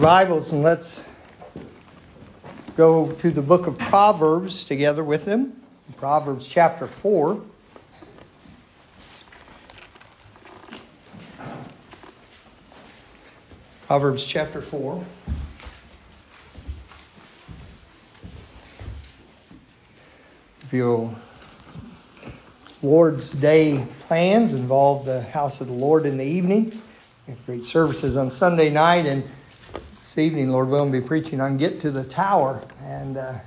Bibles and let's go to the book of Proverbs together with them. Proverbs chapter 4. Proverbs chapter 4. If your Lord's Day plans involve the house of the Lord in the evening, great services on Sunday night and this evening, Lord willing, be preaching on Get to the Tower. And uh,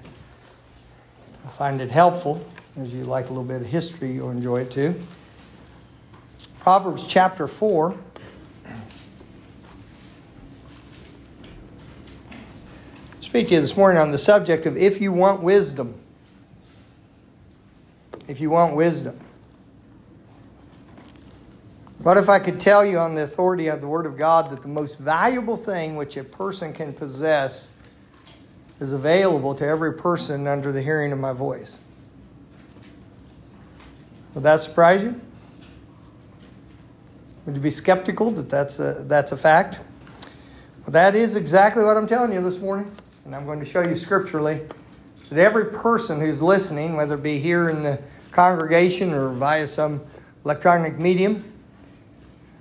I find it helpful. As you like a little bit of history, you'll enjoy it too. Proverbs chapter 4. speak to you this morning on the subject of if you want wisdom. If you want wisdom. What if I could tell you on the authority of the Word of God that the most valuable thing which a person can possess is available to every person under the hearing of my voice? Would that surprise you? Would you be skeptical that that's a, that's a fact? Well, that is exactly what I'm telling you this morning. And I'm going to show you scripturally that every person who's listening, whether it be here in the congregation or via some electronic medium,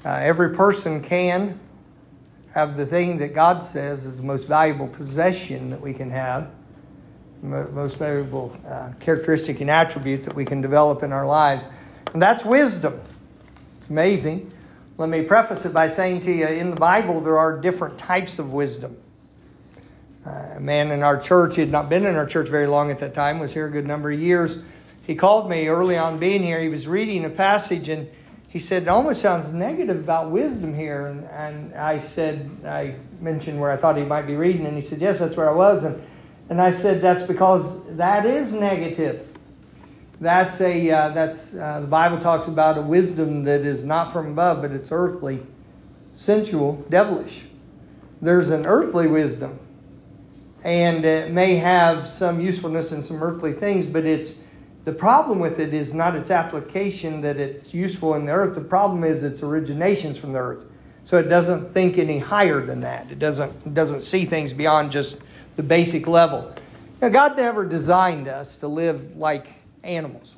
uh, every person can have the thing that God says is the most valuable possession that we can have, most valuable uh, characteristic and attribute that we can develop in our lives. And that's wisdom. It's amazing. Let me preface it by saying to you in the Bible, there are different types of wisdom. Uh, a man in our church, he had not been in our church very long at that time, was here a good number of years. He called me early on being here. He was reading a passage and he said, it almost sounds negative about wisdom here. And, and I said, I mentioned where I thought he might be reading, and he said, Yes, that's where I was. And, and I said, That's because that is negative. That's a, uh, that's, uh, the Bible talks about a wisdom that is not from above, but it's earthly, sensual, devilish. There's an earthly wisdom, and it may have some usefulness in some earthly things, but it's the problem with it is not its application that it's useful in the earth. The problem is its originations from the earth. So it doesn't think any higher than that. It doesn't, it doesn't see things beyond just the basic level. Now, God never designed us to live like animals.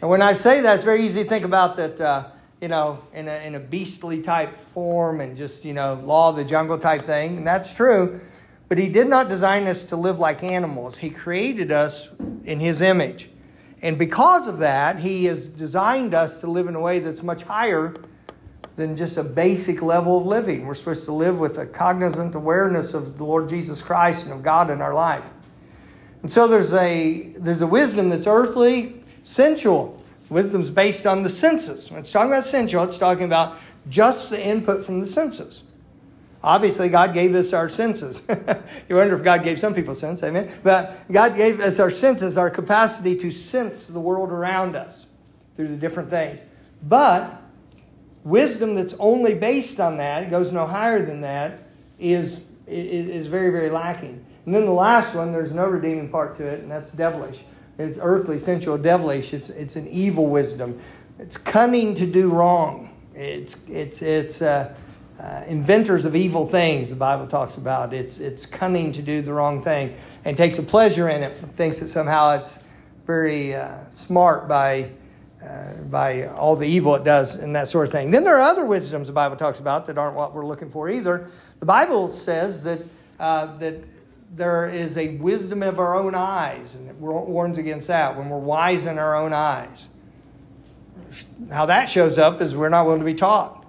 And when I say that, it's very easy to think about that, uh, you know, in a, in a beastly type form and just, you know, law of the jungle type thing. And that's true. But He did not design us to live like animals. He created us in His image. And because of that, He has designed us to live in a way that's much higher than just a basic level of living. We're supposed to live with a cognizant awareness of the Lord Jesus Christ and of God in our life. And so there's a, there's a wisdom that's earthly, sensual. Wisdom's based on the senses. When it's talking about sensual, it's talking about just the input from the senses. Obviously, God gave us our senses. you wonder if God gave some people sense, amen? But God gave us our senses, our capacity to sense the world around us through the different things. But wisdom that's only based on that, goes no higher than that, is, is very, very lacking. And then the last one, there's no redeeming part to it, and that's devilish. It's earthly, sensual, devilish. It's, it's an evil wisdom. It's cunning to do wrong. It's, it's, it's, uh, uh, inventors of evil things, the Bible talks about. It's, it's cunning to do the wrong thing and takes a pleasure in it, thinks that somehow it's very uh, smart by, uh, by all the evil it does and that sort of thing. Then there are other wisdoms the Bible talks about that aren't what we're looking for either. The Bible says that, uh, that there is a wisdom of our own eyes, and it warns against that when we're wise in our own eyes. How that shows up is we're not willing to be taught.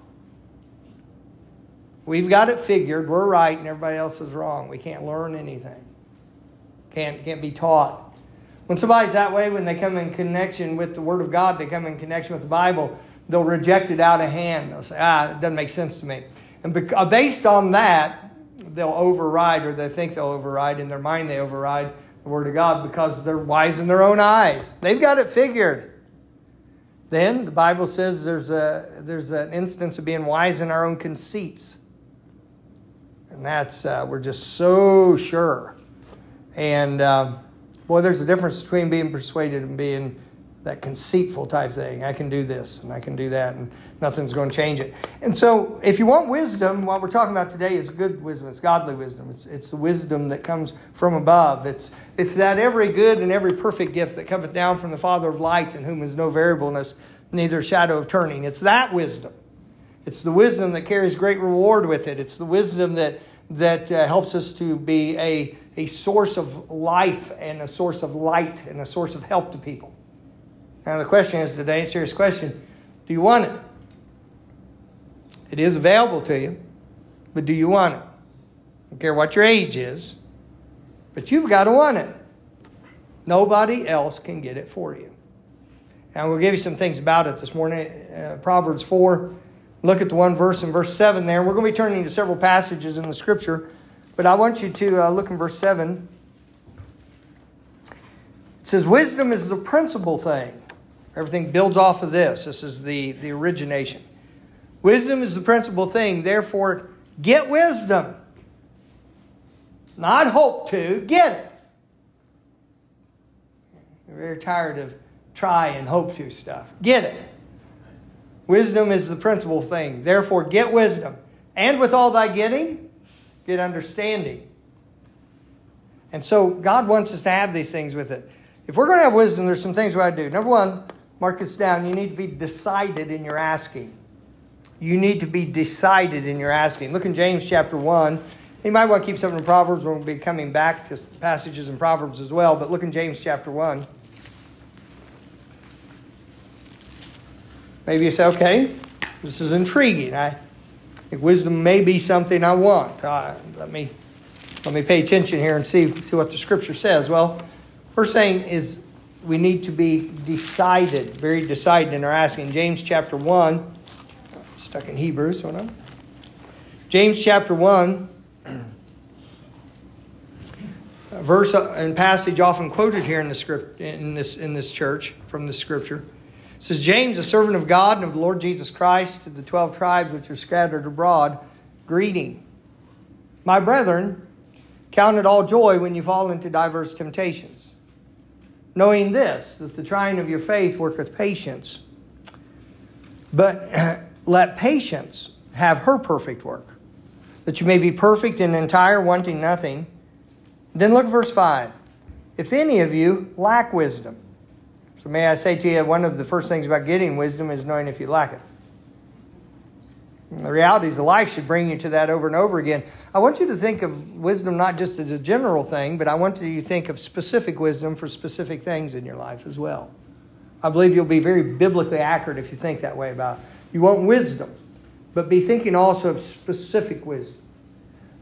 We've got it figured. We're right and everybody else is wrong. We can't learn anything. Can't, can't be taught. When somebody's that way, when they come in connection with the Word of God, they come in connection with the Bible, they'll reject it out of hand. They'll say, ah, it doesn't make sense to me. And uh, based on that, they'll override, or they think they'll override, in their mind they override the Word of God because they're wise in their own eyes. They've got it figured. Then the Bible says there's, a, there's an instance of being wise in our own conceits. And that's, uh, we're just so sure. And uh, boy, there's a difference between being persuaded and being that conceitful type thing. I can do this and I can do that, and nothing's going to change it. And so, if you want wisdom, what we're talking about today is good wisdom. It's godly wisdom. It's, it's the wisdom that comes from above. It's, it's that every good and every perfect gift that cometh down from the Father of lights, in whom is no variableness, neither shadow of turning. It's that wisdom. It's the wisdom that carries great reward with it. It's the wisdom that, that uh, helps us to be a, a source of life and a source of light and a source of help to people. Now, the question is today, a serious question do you want it? It is available to you, but do you want it? I don't care what your age is, but you've got to want it. Nobody else can get it for you. And we'll give you some things about it this morning. Uh, Proverbs 4, look at the one verse in verse 7 there. We're going to be turning to several passages in the scripture, but I want you to uh, look in verse 7. It says, Wisdom is the principal thing. Everything builds off of this. This is the, the origination. Wisdom is the principal thing. Therefore, get wisdom. Not hope to, get it. You're very tired of try and hope to stuff. Get it. Wisdom is the principal thing. Therefore, get wisdom. And with all thy getting, get understanding. And so, God wants us to have these things with it. If we're going to have wisdom, there's some things we got to do. Number one, Mark this down. You need to be decided in your asking. You need to be decided in your asking. Look in James chapter 1. You might want to keep something in Proverbs. We'll be coming back to passages in Proverbs as well. But look in James chapter 1. Maybe you say, okay, this is intriguing. I think wisdom may be something I want. Uh, let, me, let me pay attention here and see, see what the scripture says. Well, first thing is we need to be decided, very decided in our asking. James chapter 1, stuck in Hebrews, hold on. James chapter 1, verse and passage often quoted here in the script in this in this church from the scripture. Says, James, a servant of God and of the Lord Jesus Christ, to the twelve tribes which are scattered abroad, greeting. My brethren, count it all joy when you fall into diverse temptations knowing this, that the trying of your faith worketh patience. But let patience have her perfect work, that you may be perfect and entire, wanting nothing. Then look verse 5. If any of you lack wisdom, so may I say to you, one of the first things about getting wisdom is knowing if you lack it. And the realities of life should bring you to that over and over again. I want you to think of wisdom not just as a general thing, but I want you to think of specific wisdom for specific things in your life as well. I believe you'll be very biblically accurate if you think that way about it. You want wisdom, but be thinking also of specific wisdom.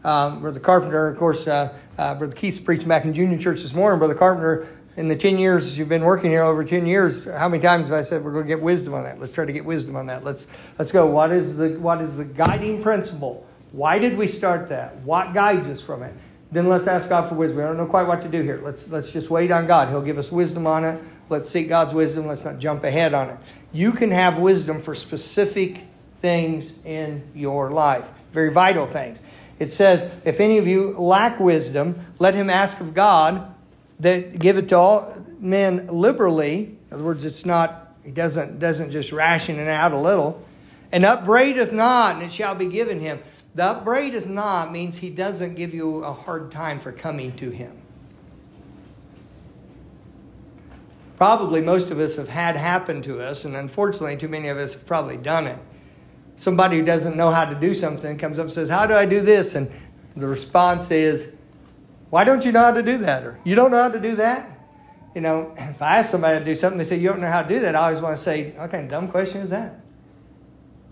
Um, Brother Carpenter, of course, uh, uh, Brother Keith preached back in Junior Church this morning. Brother Carpenter in the 10 years you've been working here over 10 years how many times have i said we're going to get wisdom on that. Let's try to get wisdom on that. Let's let's go. What is the what is the guiding principle? Why did we start that? What guides us from it? Then let's ask god for wisdom. I don't know quite what to do here. Let's let's just wait on god. He'll give us wisdom on it. Let's seek god's wisdom. Let's not jump ahead on it. You can have wisdom for specific things in your life very vital things. It says if any of you lack wisdom let him ask of god that give it to all men liberally. In other words, it's not, he doesn't, doesn't just ration it out a little. And upbraideth not, and it shall be given him. The upbraideth not means he doesn't give you a hard time for coming to him. Probably most of us have had happen to us, and unfortunately, too many of us have probably done it. Somebody who doesn't know how to do something comes up and says, How do I do this? And the response is, why don't you know how to do that? Or you don't know how to do that? You know, if I ask somebody to do something, they say, You don't know how to do that. I always want to say, Okay, dumb question is that?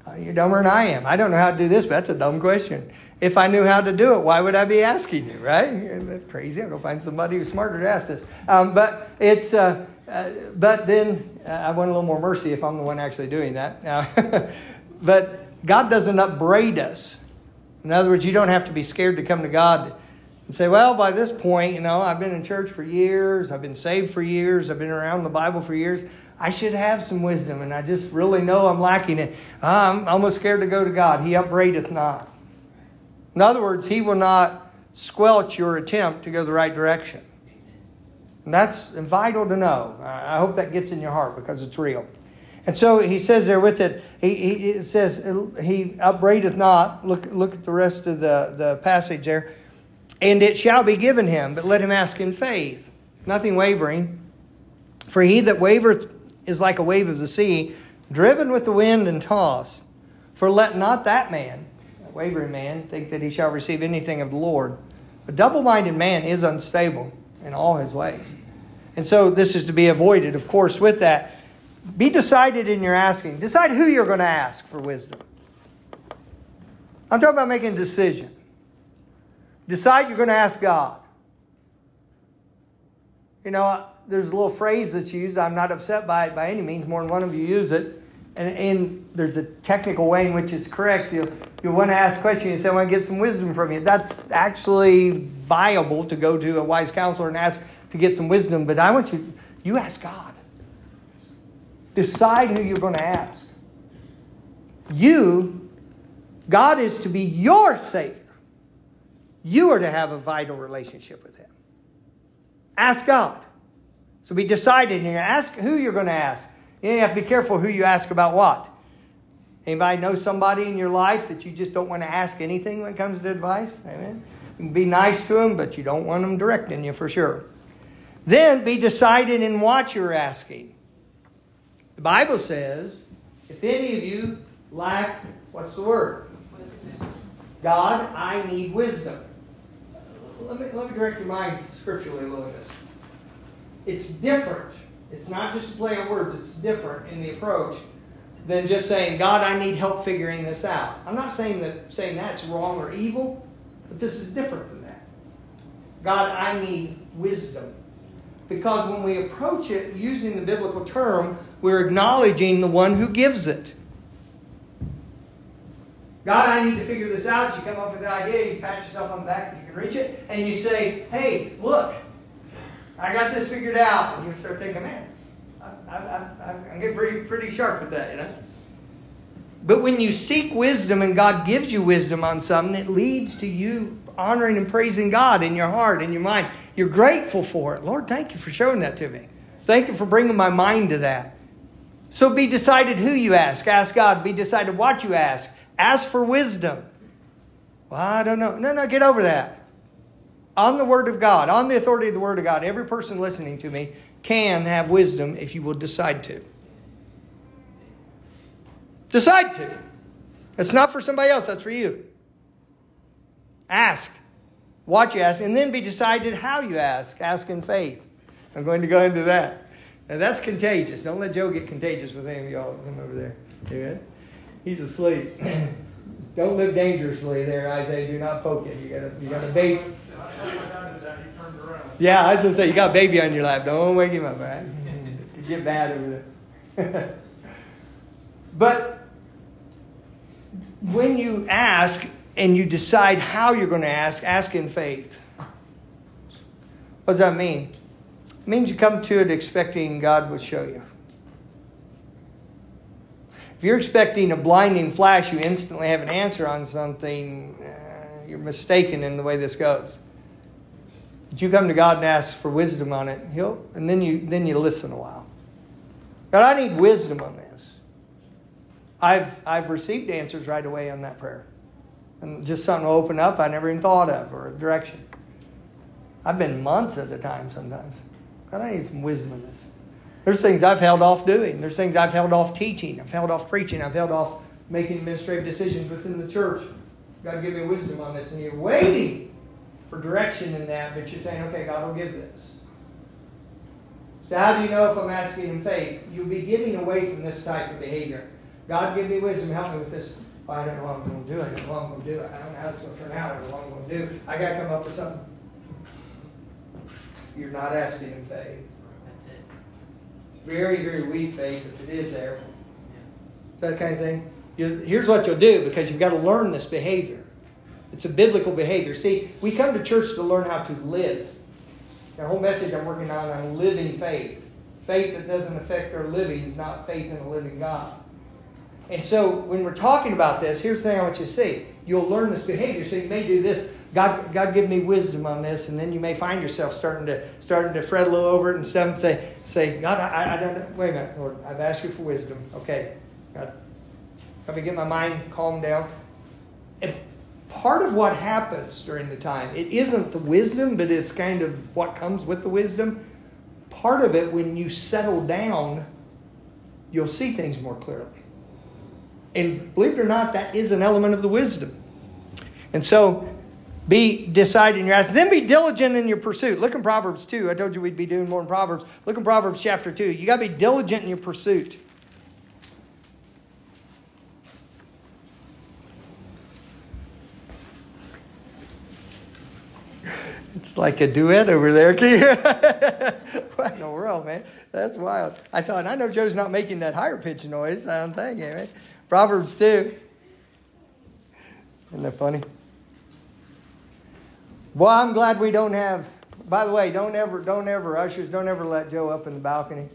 Uh, you're dumber than I am. I don't know how to do this, but that's a dumb question. If I knew how to do it, why would I be asking you, right? That's crazy. I'll go find somebody who's smarter to ask this. Um, but it's, uh, uh, but then uh, I want a little more mercy if I'm the one actually doing that. Uh, but God doesn't upbraid us. In other words, you don't have to be scared to come to God and say, well, by this point, you know, I've been in church for years, I've been saved for years, I've been around the Bible for years. I should have some wisdom, and I just really know I'm lacking it. I'm almost scared to go to God. He upbraideth not. In other words, He will not squelch your attempt to go the right direction. And that's vital to know. I hope that gets in your heart because it's real. And so he says there with it, he, he it says, he upbraideth not. Look, look at the rest of the, the passage there. And it shall be given him, but let him ask in faith, nothing wavering. For he that wavereth is like a wave of the sea, driven with the wind and tossed. For let not that man, wavering man, think that he shall receive anything of the Lord. A double minded man is unstable in all his ways. And so this is to be avoided, of course, with that. Be decided in your asking. Decide who you're going to ask for wisdom. I'm talking about making a decision. Decide you're going to ask God. You know, there's a little phrase that's used. I'm not upset by it by any means. More than one of you use it. And, and there's a technical way in which it's correct. You, you want to ask a question, you say, I want to get some wisdom from you. That's actually viable to go to a wise counselor and ask to get some wisdom. But I want you, you ask God. Decide who you're going to ask. You, God is to be your Savior. You are to have a vital relationship with Him. Ask God. So be decided and ask who you're going to ask. You have to be careful who you ask about what. Anybody know somebody in your life that you just don't want to ask anything when it comes to advice? Amen. Be nice to them, but you don't want them directing you for sure. Then be decided in what you're asking. The Bible says, if any of you lack, what's the word? God, I need wisdom. Let me, let me direct your mind scripturally a little bit. It's different. It's not just a play on words, it's different in the approach than just saying, God, I need help figuring this out. I'm not saying that saying that's wrong or evil, but this is different than that. God, I need wisdom. Because when we approach it using the biblical term, we're acknowledging the one who gives it. God, I need to figure this out. You come up with the idea, you pat yourself on the back if you can reach it, and you say, hey, look, I got this figured out. And you start thinking, man, I, I, I, am getting pretty, pretty sharp with that, you know. But when you seek wisdom and God gives you wisdom on something, it leads to you honoring and praising God in your heart, in your mind. You're grateful for it. Lord, thank you for showing that to me. Thank you for bringing my mind to that. So be decided who you ask. Ask God. Be decided what you ask. Ask for wisdom. Well, I don't know. No, no, get over that on the Word of God, on the authority of the Word of God, every person listening to me can have wisdom if you will decide to. Decide to. It's not for somebody else, that's for you. Ask what you ask, and then be decided how you ask. Ask in faith. I'm going to go into that. Now that's contagious. Don't let Joe get contagious with him, y'all. Him over there. Amen. He's asleep. Don't live dangerously there, Isaiah. Do not poke him. You got a you got a bait. Yeah, I was gonna say you got a baby on your lap. Don't wake him up, right? You get bad over there. but when you ask and you decide how you're going to ask, ask in faith. What does that mean? It means you come to it expecting God will show you. If you're expecting a blinding flash, you instantly have an answer on something, uh, you're mistaken in the way this goes. But you come to God and ask for wisdom on it, He'll, and then you then you listen a while. God, I need wisdom on this. I've I've received answers right away on that prayer, and just something to open up I never even thought of or a direction. I've been months at a time sometimes. God, I need some wisdom in this. There's things I've held off doing. There's things I've held off teaching. I've held off preaching. I've held off making administrative decisions within the church. God, give me wisdom on this. And you're waiting for direction in that, but you're saying, okay, God will give this. So, how do you know if I'm asking in faith? You'll be giving away from this type of behavior. God, give me wisdom, help me with this. Oh, I don't know what I'm going to do. I don't know what I'm going to do. I don't know how it's going to turn out. I don't know what I'm going to do. I got to come up with something. You're not asking in faith. Very, very weak faith if it is there. Is that kind of thing? here's what you'll do because you've got to learn this behavior. It's a biblical behavior. See, we come to church to learn how to live. The whole message I'm working on on living faith. Faith that doesn't affect our living is not faith in the living God. And so when we're talking about this, here's the thing I want you to see. You'll learn this behavior. So you may do this. God, God give me wisdom on this, and then you may find yourself starting to starting to fret a little over it and stuff, and say, say, God, I, I don't. Wait a minute, Lord, I've asked you for wisdom. Okay, God, help me get my mind calmed down. And part of what happens during the time, it isn't the wisdom, but it's kind of what comes with the wisdom. Part of it, when you settle down, you'll see things more clearly. And believe it or not, that is an element of the wisdom. And so be decided in your actions. Then be diligent in your pursuit. Look in Proverbs 2. I told you we'd be doing more in Proverbs. Look in Proverbs chapter 2. You got to be diligent in your pursuit. It's like a duet over there. Can you what in the world, man? That's wild. I thought, I know Joe's not making that higher pitch noise. I don't think, man. Proverbs 2. Isn't that funny? Well, I'm glad we don't have. By the way, don't ever, don't ever, ushers, don't ever let Joe up in the balcony.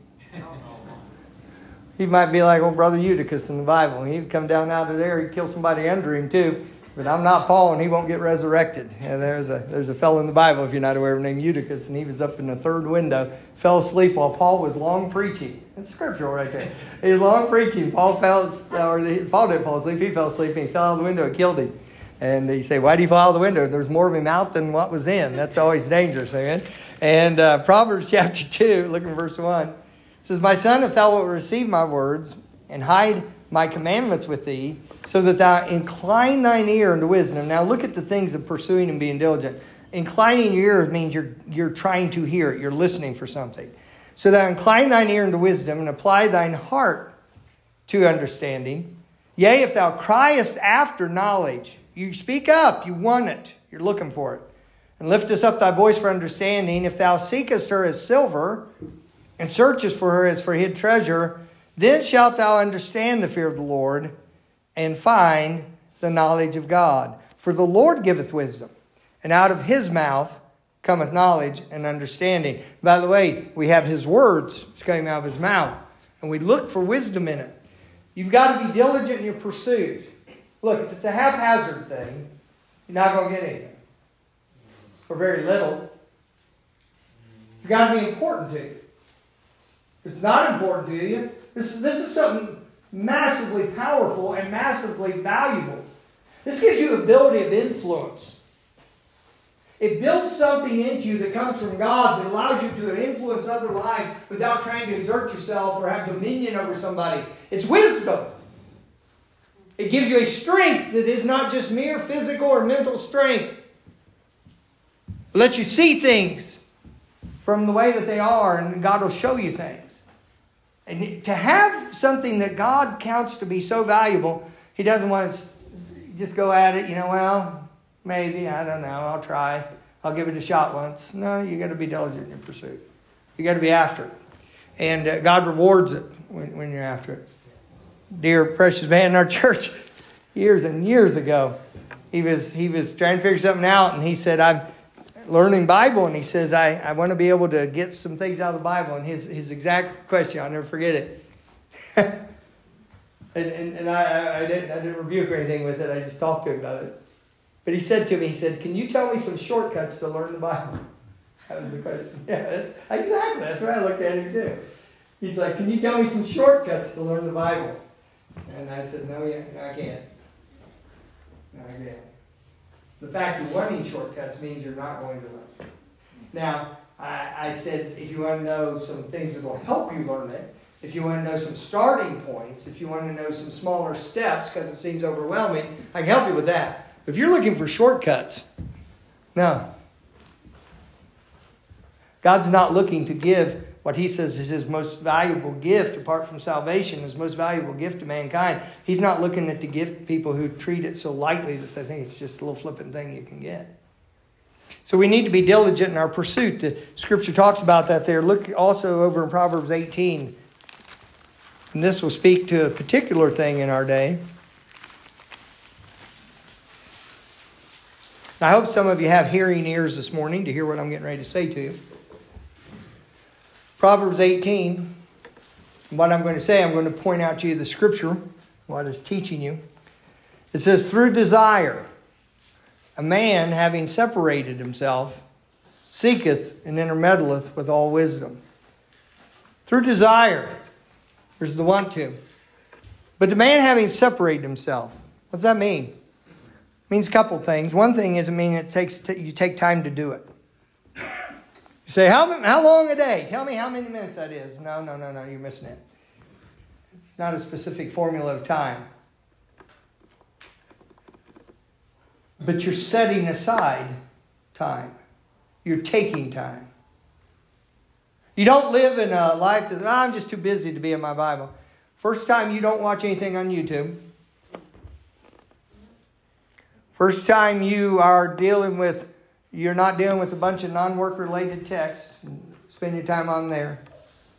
He might be like old brother Eutychus in the Bible. He'd come down out of there, he'd kill somebody under him too. But I'm not Paul, and he won't get resurrected. Yeah, there's a there's a fellow in the Bible, if you're not aware of named Eutychus, and he was up in the third window, fell asleep while Paul was long preaching. It's scriptural right there. He was long preaching. Paul fell, or Paul didn't fall asleep. He fell asleep and he fell out the window and killed him. And they say, why do you fall out the window? There's more of him out than what was in. That's always dangerous, amen? And uh, Proverbs chapter 2, look at verse 1. It says, My son, if thou wilt receive my words and hide my commandments with thee, so that thou incline thine ear unto wisdom. Now look at the things of pursuing and being diligent. Inclining your ear means you're, you're trying to hear it, you're listening for something. So thou incline thine ear unto wisdom and apply thine heart to understanding. Yea, if thou criest after knowledge, you speak up, you want it, you're looking for it. And lift us up thy voice for understanding. If thou seekest her as silver, and searchest for her as for hid treasure, then shalt thou understand the fear of the Lord, and find the knowledge of God. For the Lord giveth wisdom, and out of his mouth cometh knowledge and understanding. By the way, we have his words coming out of his mouth, and we look for wisdom in it. You've got to be diligent in your pursuit. Look, if it's a haphazard thing, you're not going to get anything. Or very little. It's got to be important to you. If it's not important to you, this, this is something massively powerful and massively valuable. This gives you ability of influence. It builds something into you that comes from God that allows you to influence other lives without trying to exert yourself or have dominion over somebody. It's wisdom. It gives you a strength that is not just mere physical or mental strength. It lets you see things from the way that they are, and God will show you things. And to have something that God counts to be so valuable, He doesn't want us just go at it, you know, well, maybe, I don't know, I'll try. I'll give it a shot once. No, you got to be diligent in your pursuit. You got to be after it. And uh, God rewards it when, when you're after it dear precious man in our church years and years ago. He was he was trying to figure something out, and he said, "I'm learning Bible," and he says, "I, I want to be able to get some things out of the Bible." And his his exact question, I'll never forget it. and and, and I, I didn't I didn't rebuke or anything with it. I just talked to him about it. But he said to me, he said, "Can you tell me some shortcuts to learn the Bible?" That was the question. Yeah, exactly. That's what I looked at him too. He's like, "Can you tell me some shortcuts to learn the Bible?" And I said, no, yeah, I can't. I can't. The fact of wanting shortcuts means you're not going to learn. Now, I, I said, if you want to know some things that will help you learn it, if you want to know some starting points, if you want to know some smaller steps because it seems overwhelming, I can help you with that. If you're looking for shortcuts, no. God's not looking to give what he says is his most valuable gift apart from salvation, his most valuable gift to mankind. He's not looking at the gift people who treat it so lightly that they think it's just a little flippant thing you can get. So we need to be diligent in our pursuit. The scripture talks about that there. Look also over in Proverbs 18. And this will speak to a particular thing in our day. I hope some of you have hearing ears this morning to hear what I'm getting ready to say to you. Proverbs 18, what I'm going to say, I'm going to point out to you the scripture, what is teaching you. It says, through desire. a man having separated himself seeketh and intermeddleth with all wisdom. Through desire, there's the want to. But the man having separated himself, what does that mean? It means a couple things. One thing is it means it takes t- you take time to do it. You say, how, how long a day? Tell me how many minutes that is. No, no, no, no, you're missing it. It's not a specific formula of time. But you're setting aside time. You're taking time. You don't live in a life that, oh, I'm just too busy to be in my Bible. First time you don't watch anything on YouTube. First time you are dealing with, you're not dealing with a bunch of non work related texts. Spend your time on there.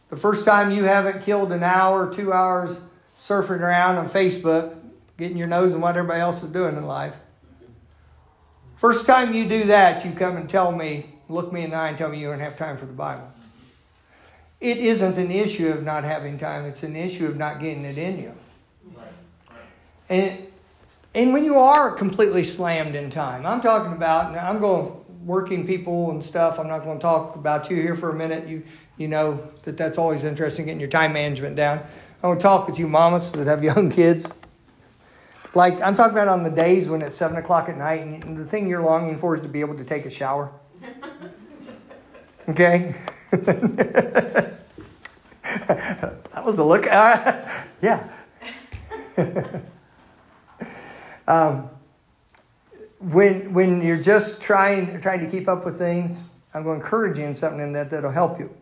The first time you haven't killed an hour, two hours surfing around on Facebook, getting your nose in what everybody else is doing in life. First time you do that, you come and tell me, look me in the eye and tell me you don't have time for the Bible. It isn't an issue of not having time, it's an issue of not getting it in you. And, and when you are completely slammed in time, I'm talking about, I'm going working people and stuff. I'm not going to talk about you here for a minute. You, you know that that's always interesting, getting your time management down. I want to talk with you mamas that have young kids. Like, I'm talking about on the days when it's 7 o'clock at night, and the thing you're longing for is to be able to take a shower. Okay? that was a look. Uh, yeah. um, when when you're just trying trying to keep up with things, I'm going to encourage you in something in that that'll help you.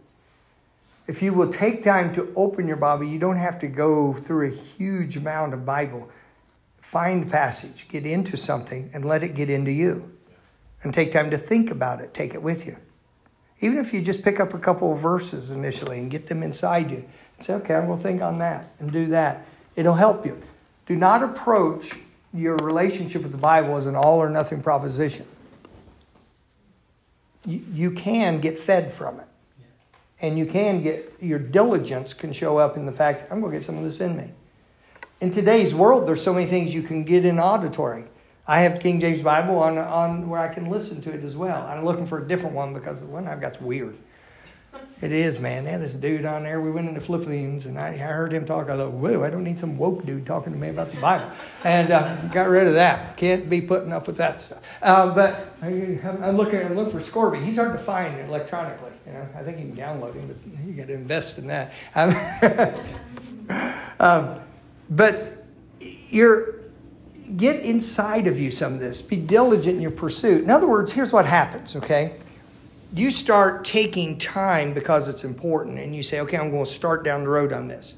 If you will take time to open your Bible, you don't have to go through a huge amount of Bible. Find passage, get into something, and let it get into you. And take time to think about it. Take it with you. Even if you just pick up a couple of verses initially and get them inside you, say, okay, I'm going to think on that and do that. It'll help you. Do not approach your relationship with the Bible is an all or nothing proposition. You, you can get fed from it. And you can get, your diligence can show up in the fact, I'm going to get some of this in me. In today's world, there's so many things you can get in auditory. I have King James Bible on, on where I can listen to it as well. I'm looking for a different one because the one I've got's weird. It is, man. They had this dude on there. We went into Philippians, and I, I heard him talk. I thought, whoa, I don't need some woke dude talking to me about the Bible. And uh, got rid of that. Can't be putting up with that stuff. Uh, but I, am looking, I'm looking for Scourby. He's hard to find electronically. You know, I think you can download him, but you got to invest in that. um, but you're get inside of you some of this. Be diligent in your pursuit. In other words, here's what happens, okay? You start taking time because it's important, and you say, okay, I'm going to start down the road on this.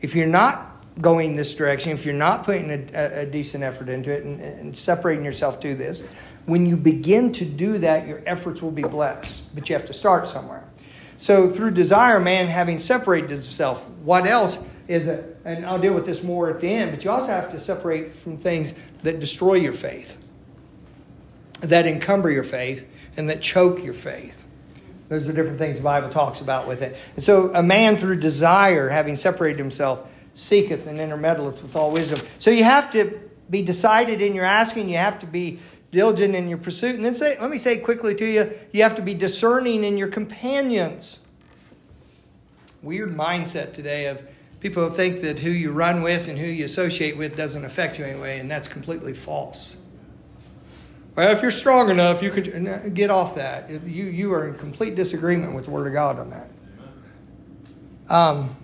If you're not going this direction, if you're not putting a, a decent effort into it and, and separating yourself to this, when you begin to do that, your efforts will be blessed. But you have to start somewhere. So, through desire, man having separated himself, what else? is a, and I'll deal with this more at the end, but you also have to separate from things that destroy your faith, that encumber your faith, and that choke your faith. Those are different things the Bible talks about with it. And so a man through desire, having separated himself, seeketh and intermeddleth with all wisdom. So you have to be decided in your asking, you have to be diligent in your pursuit. And then say, let me say quickly to you, you have to be discerning in your companions. Weird mindset today of people who think that who you run with and who you associate with doesn't affect you anyway, and that's completely false. Well, if you're strong enough, you could get off that. You, you are in complete disagreement with the Word of God on that. Um,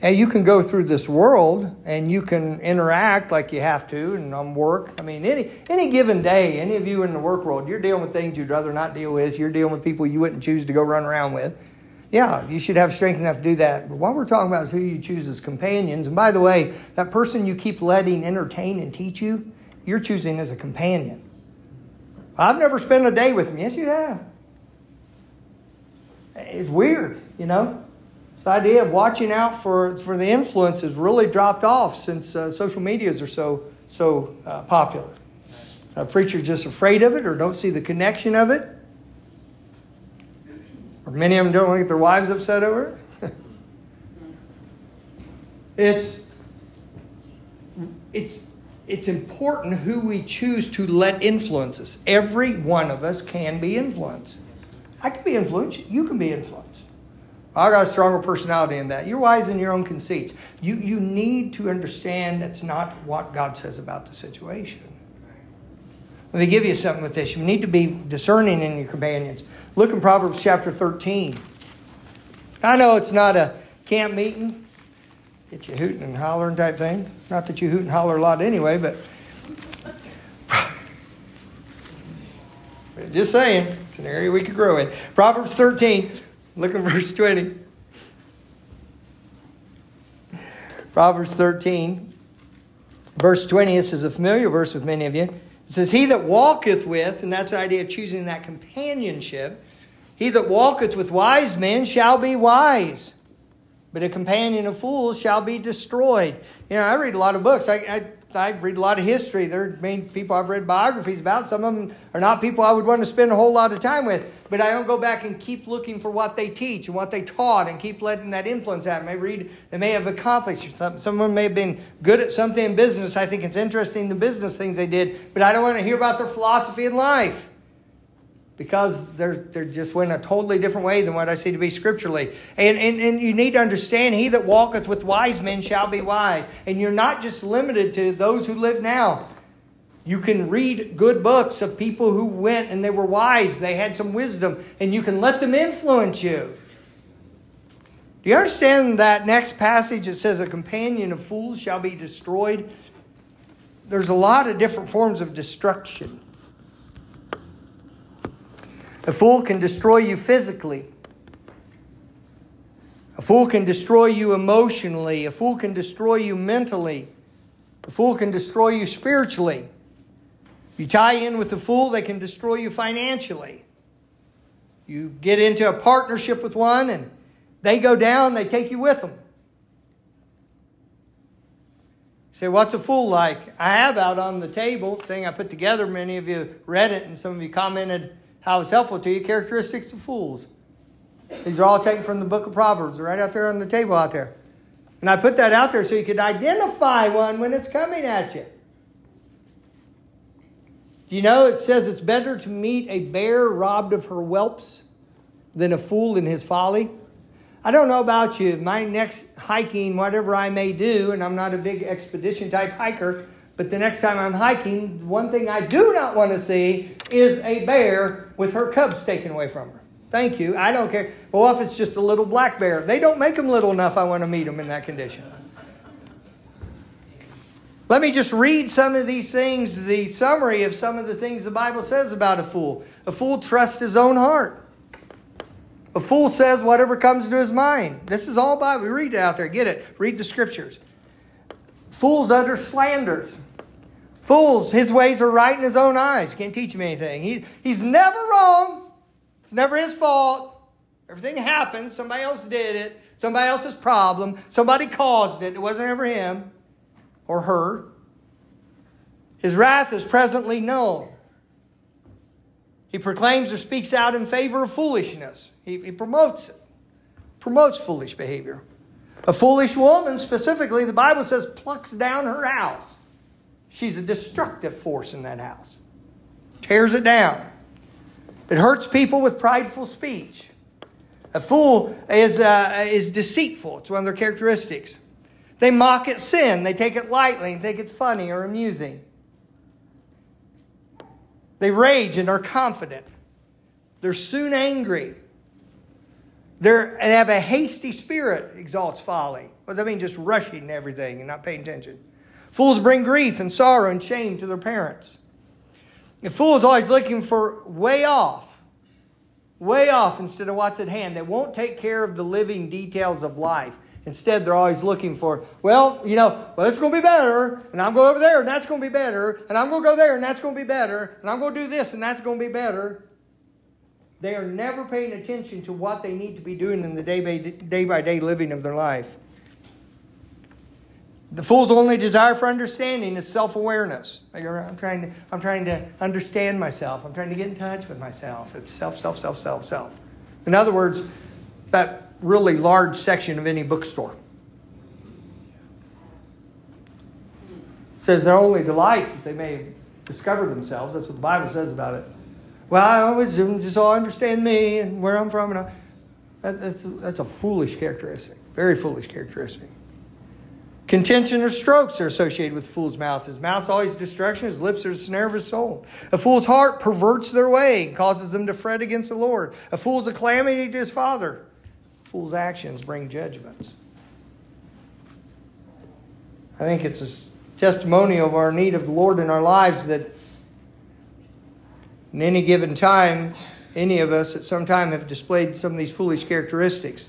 and you can go through this world and you can interact like you have to and on work. I mean, any any given day, any of you in the work world, you're dealing with things you'd rather not deal with. You're dealing with people you wouldn't choose to go run around with yeah, you should have strength enough to do that. But what we're talking about is who you choose as companions. And by the way, that person you keep letting entertain and teach you, you're choosing as a companion. I've never spent a day with him. Yes, you have. It's weird, you know. This idea of watching out for, for the influence has really dropped off since uh, social medias are so so uh, popular. A preacher's just afraid of it or don't see the connection of it. Or many of them don't want to get their wives upset over it. it's, it's, it's important who we choose to let influence us. Every one of us can be influenced. I can be influenced. You can be influenced. I got a stronger personality than that. You're wise in your own conceits. You, you need to understand that's not what God says about the situation. Let me give you something with this. You need to be discerning in your companions. Look in Proverbs chapter 13. I know it's not a camp meeting, get you hooting and hollering type thing. Not that you hoot and holler a lot anyway, but just saying, it's an area we could grow in. Proverbs 13, look at verse 20. Proverbs 13, verse 20. This is a familiar verse with many of you. It says, He that walketh with, and that's the idea of choosing that companionship, he that walketh with wise men shall be wise but a companion of fools shall be destroyed. You know, I read a lot of books. I, I, I read a lot of history. There are many people I've read biographies about. Some of them are not people I would want to spend a whole lot of time with. But I don't go back and keep looking for what they teach and what they taught and keep letting that influence happen. I read they may have accomplished. Some, some of them may have been good at something in business. I think it's interesting the business things they did. But I don't want to hear about their philosophy in life because they're, they're just went a totally different way than what I see to be scripturally. And, and, and you need to understand, he that walketh with wise men shall be wise. And you're not just limited to those who live now. You can read good books of people who went and they were wise, they had some wisdom, and you can let them influence you. Do you understand that next passage? It says, A companion of fools shall be destroyed. There's a lot of different forms of destruction. A fool can destroy you physically. A fool can destroy you emotionally. A fool can destroy you mentally. A fool can destroy you spiritually. You tie in with a fool, they can destroy you financially. You get into a partnership with one and they go down, they take you with them. You say, what's a fool like? I have out on the table, thing I put together, many of you read it and some of you commented how it's helpful to you. Characteristics of fools. These are all taken from the book of Proverbs, right out there on the table out there. And I put that out there so you could identify one when it's coming at you. Do you know it says it's better to meet a bear robbed of her whelps than a fool in his folly? I don't know about you. My next hiking, whatever I may do, and I'm not a big expedition type hiker, but the next time I'm hiking, one thing I do not want to see is a bear with her cubs taken away from her. Thank you. I don't care. Well, if it's just a little black bear, they don't make them little enough. I want to meet them in that condition. Let me just read some of these things, the summary of some of the things the Bible says about a fool. A fool trusts his own heart. A fool says whatever comes to his mind. This is all Bible. We read it out there. Get it. Read the scriptures. Fools utter slanders. Fools, his ways are right in his own eyes. You can't teach him anything. He, he's never wrong. It's never his fault. Everything happens. Somebody else did it. Somebody else's problem. Somebody caused it. It wasn't ever him or her. His wrath is presently known. He proclaims or speaks out in favor of foolishness. He, he promotes it, promotes foolish behavior. A foolish woman, specifically, the Bible says, plucks down her house. She's a destructive force in that house, tears it down. It hurts people with prideful speech. A fool is, uh, is deceitful, it's one of their characteristics. They mock at sin, they take it lightly and think it's funny or amusing. They rage and are confident. They're soon angry. They're, they have a hasty spirit, exalts folly. What does that mean? Just rushing everything and not paying attention. Fools bring grief and sorrow and shame to their parents. A fool is always looking for way off, way off instead of what's at hand. They won't take care of the living details of life. Instead, they're always looking for, well, you know, well, it's going to be better, and I'm going over there, and that's going to be better, and I'm going to go there, and that's going to be better, and I'm going to do this, and that's going to be better. They are never paying attention to what they need to be doing in the day by day, by day living of their life. The fool's only desire for understanding is self awareness. I'm trying, to, I'm trying to understand myself. I'm trying to get in touch with myself. It's self, self, self, self, self. In other words, that really large section of any bookstore. says their only delights that they may discover themselves. That's what the Bible says about it. Well, I always just all understand me and where I'm from, and I, that, that's that's a foolish characteristic, very foolish characteristic. Contention or strokes are associated with fool's mouth. His mouth's always destruction, his lips are the snare of his soul. A fool's heart perverts their way causes them to fret against the Lord. A fool's a calamity to his father. A fool's actions bring judgments. I think it's a testimony of our need of the Lord in our lives that in any given time, any of us at some time have displayed some of these foolish characteristics.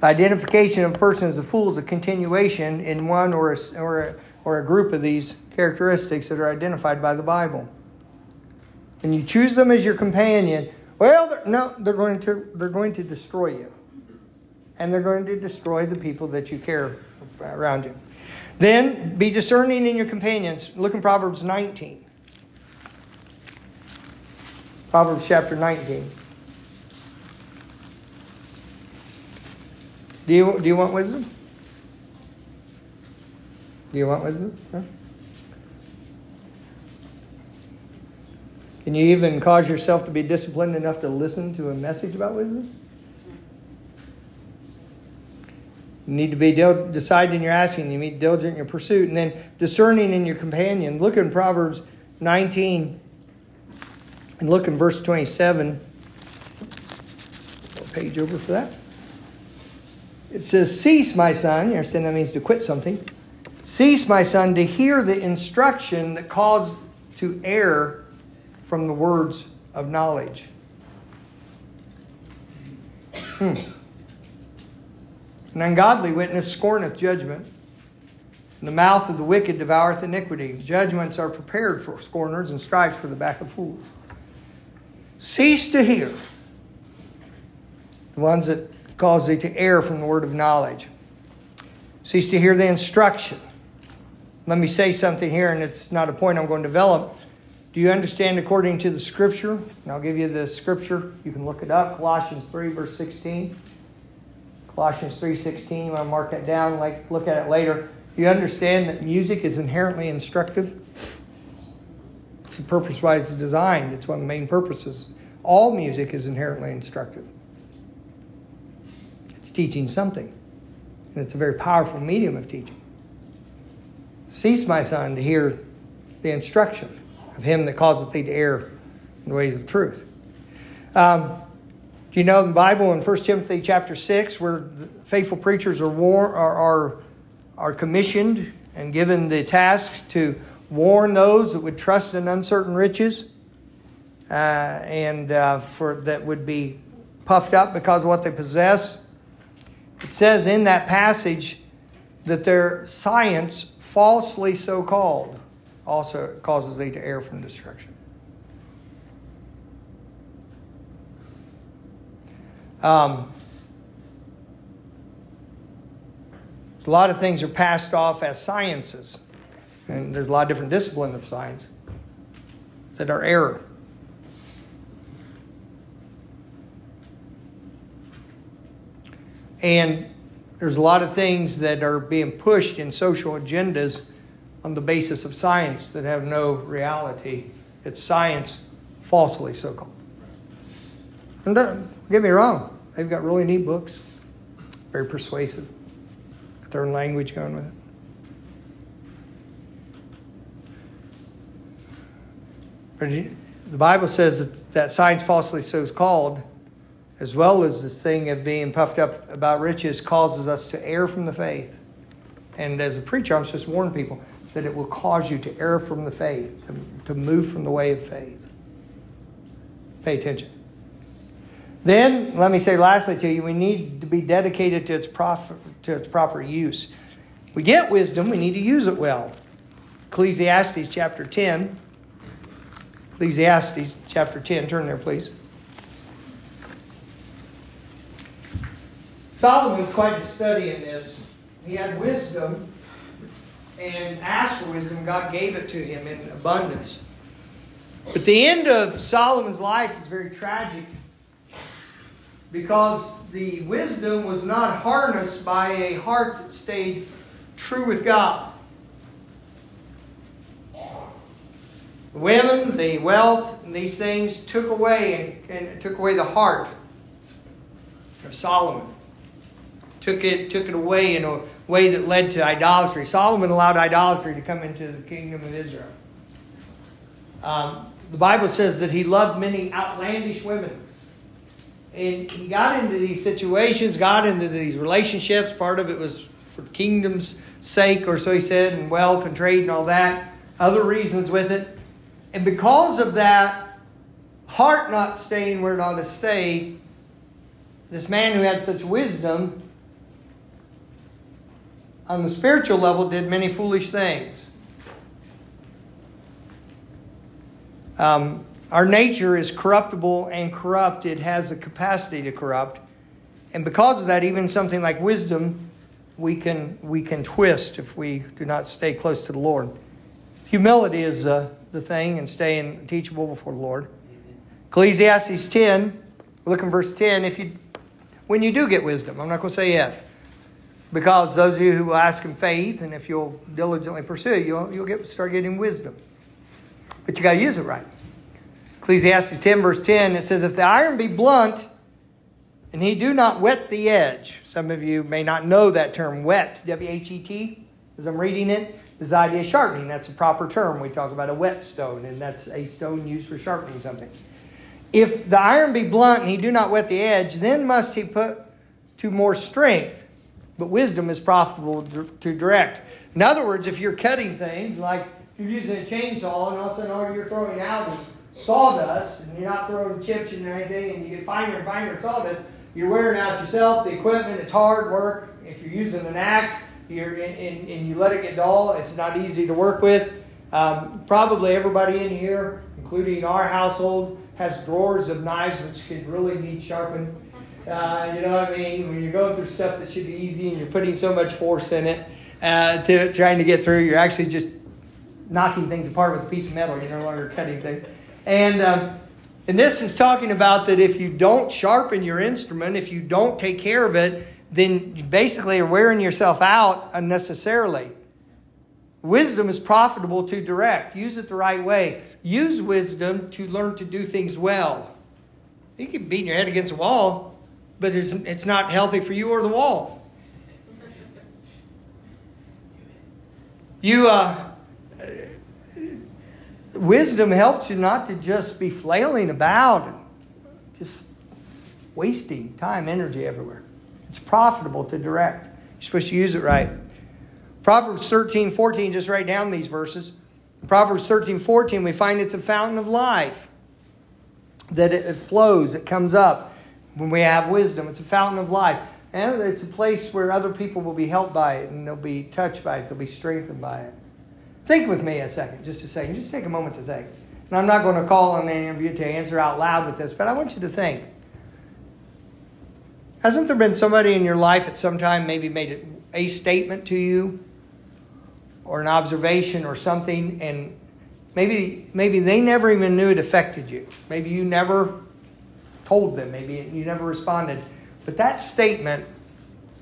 The identification of a person as a fool is a continuation in one or a, or a, or a group of these characteristics that are identified by the Bible. And you choose them as your companion, well, they're, no, they're going, to, they're going to destroy you. And they're going to destroy the people that you care around you. Then be discerning in your companions. Look in Proverbs 19. Proverbs chapter 19. Do you, do you want wisdom? Do you want wisdom? Huh? Can you even cause yourself to be disciplined enough to listen to a message about wisdom? You need to be dil- deciding you're asking. You need to be diligent in your pursuit, and then discerning in your companion. Look in Proverbs 19 and look in verse 27. Page over for that. It says, Cease, my son. You understand that means to quit something. Cease, my son, to hear the instruction that caused to err from the words of knowledge. Hmm. An ungodly witness scorneth judgment. And the mouth of the wicked devoureth iniquity. Judgments are prepared for scorners and stripes for the back of fools. Cease to hear the ones that cause thee to err from the word of knowledge. Cease to hear the instruction. Let me say something here, and it's not a point I'm going to develop. Do you understand according to the scripture? And I'll give you the scripture. You can look it up. Colossians 3, verse 16. Colossians 3:16. You want to mark that down, like look at it later. Do you understand that music is inherently instructive? It's the purpose why it's designed. It's one of the main purposes. All music is inherently instructive teaching something. And it's a very powerful medium of teaching. Cease, my son, to hear the instruction of him that causeth thee to err in the ways of truth. Um, do you know the Bible in 1 Timothy chapter 6, where faithful preachers are, war- are, are, are commissioned and given the task to warn those that would trust in uncertain riches uh, and uh, for, that would be puffed up because of what they possess it says in that passage that their science, falsely so called, also causes thee to err from destruction. Um, a lot of things are passed off as sciences, and there's a lot of different disciplines of science that are error. And there's a lot of things that are being pushed in social agendas on the basis of science that have no reality. It's science falsely so called. And don't get me wrong, they've got really neat books, very persuasive, got their own language going with it. But the Bible says that, that science falsely so called as well as this thing of being puffed up about riches, causes us to err from the faith. And as a preacher, I'm supposed to warn people that it will cause you to err from the faith, to, to move from the way of faith. Pay attention. Then, let me say lastly to you, we need to be dedicated to its, prof- to its proper use. We get wisdom, we need to use it well. Ecclesiastes chapter 10. Ecclesiastes chapter 10, turn there, please. Solomon was quite a study in this. He had wisdom and asked for wisdom. God gave it to him in abundance. But the end of Solomon's life is very tragic because the wisdom was not harnessed by a heart that stayed true with God. The women, the wealth, and these things took away and, and took away the heart of Solomon. Took it, took it away in a way that led to idolatry. Solomon allowed idolatry to come into the kingdom of Israel. Um, the Bible says that he loved many outlandish women. And he got into these situations, got into these relationships. Part of it was for kingdom's sake, or so he said, and wealth and trade and all that. Other reasons with it. And because of that, heart not staying where it ought to stay, this man who had such wisdom on the spiritual level did many foolish things. Um, our nature is corruptible and corrupt. It has the capacity to corrupt. And because of that, even something like wisdom, we can, we can twist if we do not stay close to the Lord. Humility is uh, the thing and staying teachable before the Lord. Ecclesiastes 10, look in verse 10. If you, when you do get wisdom, I'm not going to say yes. Because those of you who will ask in faith, and if you'll diligently pursue you'll, you'll get, start getting wisdom. But you got to use it right. Ecclesiastes 10, verse 10, it says, If the iron be blunt, and he do not whet the edge. Some of you may not know that term, whet, W H E T, as I'm reading it. This idea of sharpening, that's a proper term. We talk about a whetstone, and that's a stone used for sharpening something. If the iron be blunt and he do not whet the edge, then must he put to more strength. But wisdom is profitable to direct. In other words, if you're cutting things, like you're using a chainsaw and all of a sudden all you're throwing out is sawdust and you're not throwing chips and anything and you get finer and finer sawdust, you're wearing out yourself, the equipment, it's hard work. If you're using an axe you're in, and, and you let it get dull, it's not easy to work with. Um, probably everybody in here, including our household, has drawers of knives which could really need sharpened. Uh, you know what I mean? When you're going through stuff that should be easy and you're putting so much force in it uh, to trying to get through, you're actually just knocking things apart with a piece of metal. You're no longer cutting things. And, um, and this is talking about that if you don't sharpen your instrument, if you don't take care of it, then you basically are wearing yourself out unnecessarily. Wisdom is profitable to direct. Use it the right way. Use wisdom to learn to do things well. You can beating your head against a wall, but it's, it's not healthy for you or the wall. You, uh, wisdom helps you not to just be flailing about and just wasting time, energy everywhere. It's profitable to direct. You're supposed to use it right. Proverbs 13, 14, just write down these verses. Proverbs 13, 14, we find it's a fountain of life. That it, it flows, it comes up when we have wisdom. It's a fountain of life. And it's a place where other people will be helped by it and they'll be touched by it, they'll be strengthened by it. Think with me a second, just a second. Just take a moment to think. And I'm not going to call on any of you to answer out loud with this, but I want you to think. Hasn't there been somebody in your life at some time maybe made a statement to you or an observation or something and maybe maybe they never even knew it affected you. Maybe you never told them, maybe you never responded. But that statement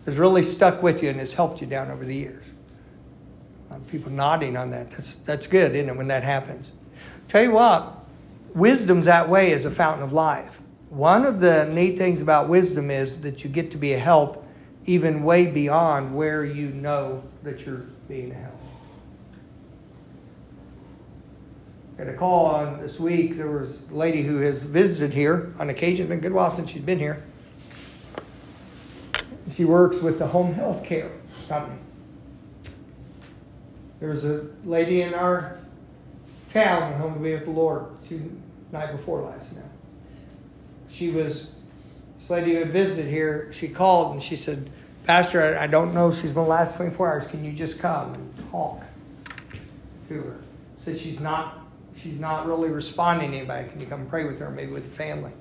has really stuck with you and has helped you down over the years uh, people nodding on that. That's, that's good, isn't it, when that happens? Tell you what, wisdom's that way is a fountain of life. One of the neat things about wisdom is that you get to be a help even way beyond where you know that you're being a help. Got a call on this week. There was a lady who has visited here on occasion. It's been a good while since she's been here. She works with the home health care company. There was a lady in our town went home to be with the Lord two night before last now. She was this lady who had visited here. She called and she said, "Pastor, I, I don't know if she's to last 24 hours. Can you just come and talk to her?" Said she's not she's not really responding to anybody. Can you come pray with her, maybe with the family?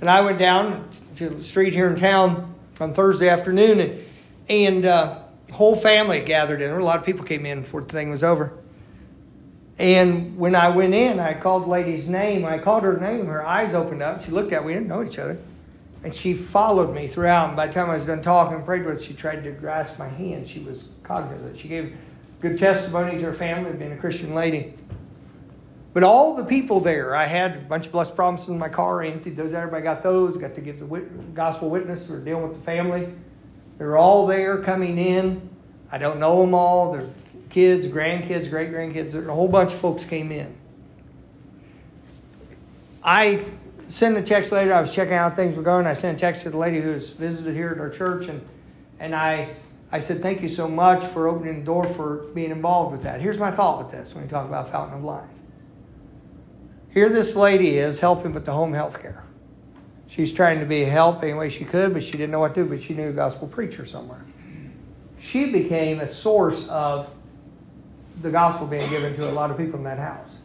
And I went down to the street here in town on Thursday afternoon and and. Uh, whole family gathered in. A lot of people came in before the thing was over. And when I went in, I called the lady's name. I called her name. Her eyes opened up. She looked at me. We didn't know each other. And she followed me throughout. And by the time I was done talking and prayed with her, she tried to grasp my hand. She was cognizant. She gave good testimony to her family, of being a Christian lady. But all the people there, I had a bunch of blessed promises in my car. I emptied those. out. Everybody got those. Got to give the gospel witness. We're dealing with the family. They're all there coming in. I don't know them all. They're kids, grandkids, great grandkids. A whole bunch of folks came in. I sent a text later. I was checking out how things were going. I sent a text to the lady who was visited here at our church, and and I I said thank you so much for opening the door for being involved with that. Here's my thought with this when we talk about Fountain of Life. Here, this lady is helping with the home health care. She's trying to be a help any way she could, but she didn't know what to do. But she knew a gospel preacher somewhere. She became a source of the gospel being given to a lot of people in that house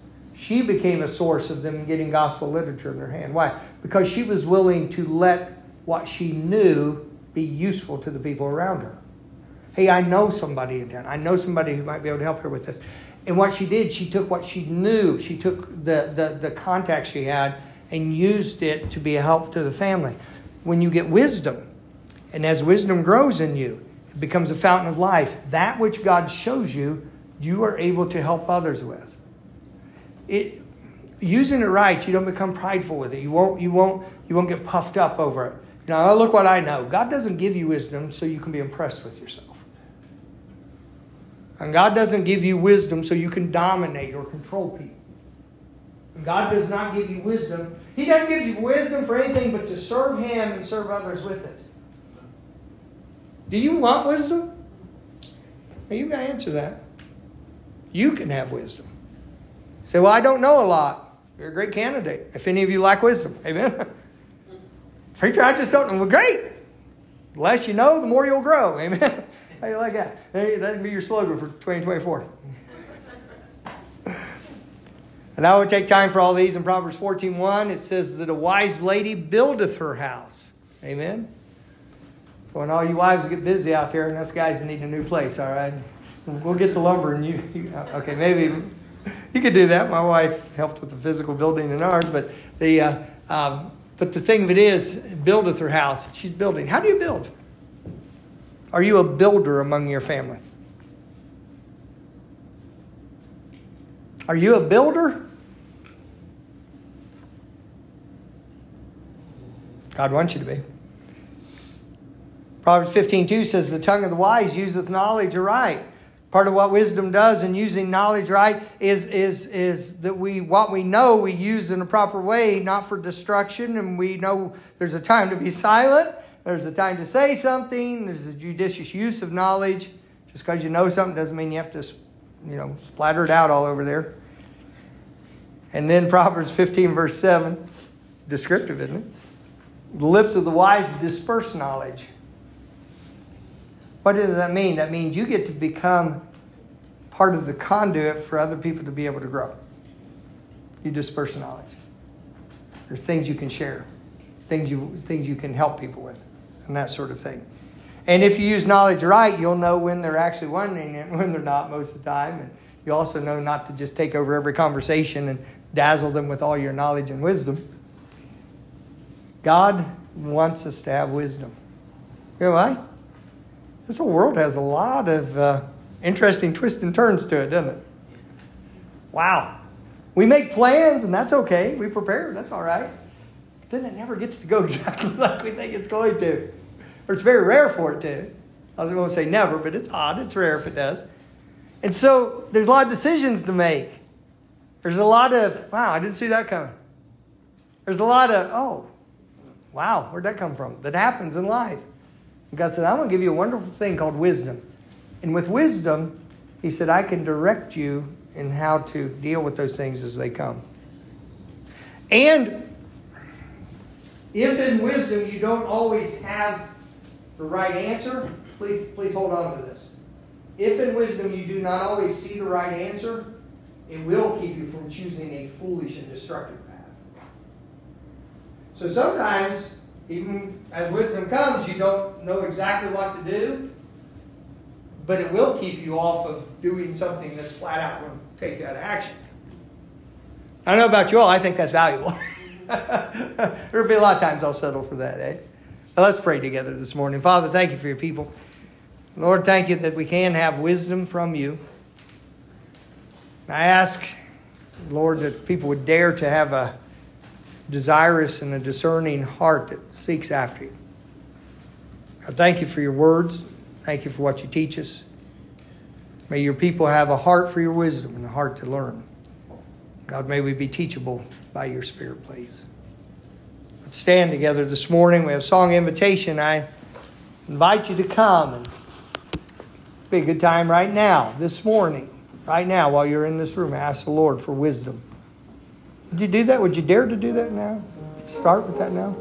she became a source of them getting gospel literature in their hand. Why? Because she was willing to let what she knew be useful to the people around her. Hey, I know somebody in town. I know somebody who might be able to help her with this. And what she did, she took what she knew, she took the, the, the contacts she had and used it to be a help to the family. When you get wisdom, and as wisdom grows in you, it becomes a fountain of life. That which God shows you, you are able to help others with it, using it right, you don't become prideful with it. You won't, you won't, you won't get puffed up over it. You know, look what I know. God doesn't give you wisdom so you can be impressed with yourself. And God doesn't give you wisdom so you can dominate or control people. And God does not give you wisdom. He doesn't give you wisdom for anything but to serve Him and serve others with it. Do you want wisdom? You got to answer that. You can have wisdom. Say, well, I don't know a lot. You're a great candidate. If any of you lack wisdom, amen. Preacher, I just don't know. Well, great. The less you know, the more you'll grow. Amen. You like that? Hey, that'd be your slogan for 2024. and I would take time for all these. In Proverbs 14.1, it says that a wise lady buildeth her house. Amen. So when all you wives get busy out there and us guys need a new place, all right? We'll get the lumber and you, you okay, maybe you could do that. My wife helped with the physical building in ours, but the uh, um, but the thing of it is, buildeth her house. She's building. How do you build? Are you a builder among your family? Are you a builder? God wants you to be. Proverbs 15 2 says, The tongue of the wise useth knowledge aright. Part of what wisdom does in using knowledge right is, is, is that we what we know we use in a proper way, not for destruction, and we know there's a time to be silent, there's a time to say something, there's a judicious use of knowledge. Just because you know something doesn't mean you have to, you know, splatter it out all over there. And then Proverbs 15, verse 7, it's descriptive, isn't it? The lips of the wise disperse knowledge. What does that mean? That means you get to become part of the conduit for other people to be able to grow. You disperse knowledge. There's things you can share, things you, things you can help people with, and that sort of thing. And if you use knowledge right, you'll know when they're actually wanting it and when they're not most of the time. And you also know not to just take over every conversation and dazzle them with all your knowledge and wisdom. God wants us to have wisdom. You know why? This whole world has a lot of uh, interesting twists and turns to it, doesn't it? Wow. We make plans, and that's okay. We prepare, that's all right. Then it never gets to go exactly like we think it's going to. Or it's very rare for it to. I was going to say never, but it's odd. It's rare if it does. And so there's a lot of decisions to make. There's a lot of, wow, I didn't see that coming. There's a lot of, oh, wow, where'd that come from? That happens in life. And God said, I'm going to give you a wonderful thing called wisdom. And with wisdom, He said, I can direct you in how to deal with those things as they come. And if in wisdom you don't always have the right answer, please, please hold on to this. If in wisdom you do not always see the right answer, it will keep you from choosing a foolish and destructive path. So sometimes even as wisdom comes, you don't know exactly what to do, but it will keep you off of doing something that's flat out going to take of action. I don't know about you all, I think that's valuable. There'll be a lot of times I'll settle for that, eh? But let's pray together this morning. Father, thank you for your people. Lord, thank you that we can have wisdom from you. I ask Lord, that people would dare to have a desirous and a discerning heart that seeks after you. I thank you for your words. Thank you for what you teach us. May your people have a heart for your wisdom and a heart to learn. God, may we be teachable by your Spirit, please. Let's stand together this morning. We have song invitation. I invite you to come and be a good time right now, this morning, right now, while you're in this room. Ask the Lord for wisdom. Would you do that? Would you dare to do that now? Start with that now.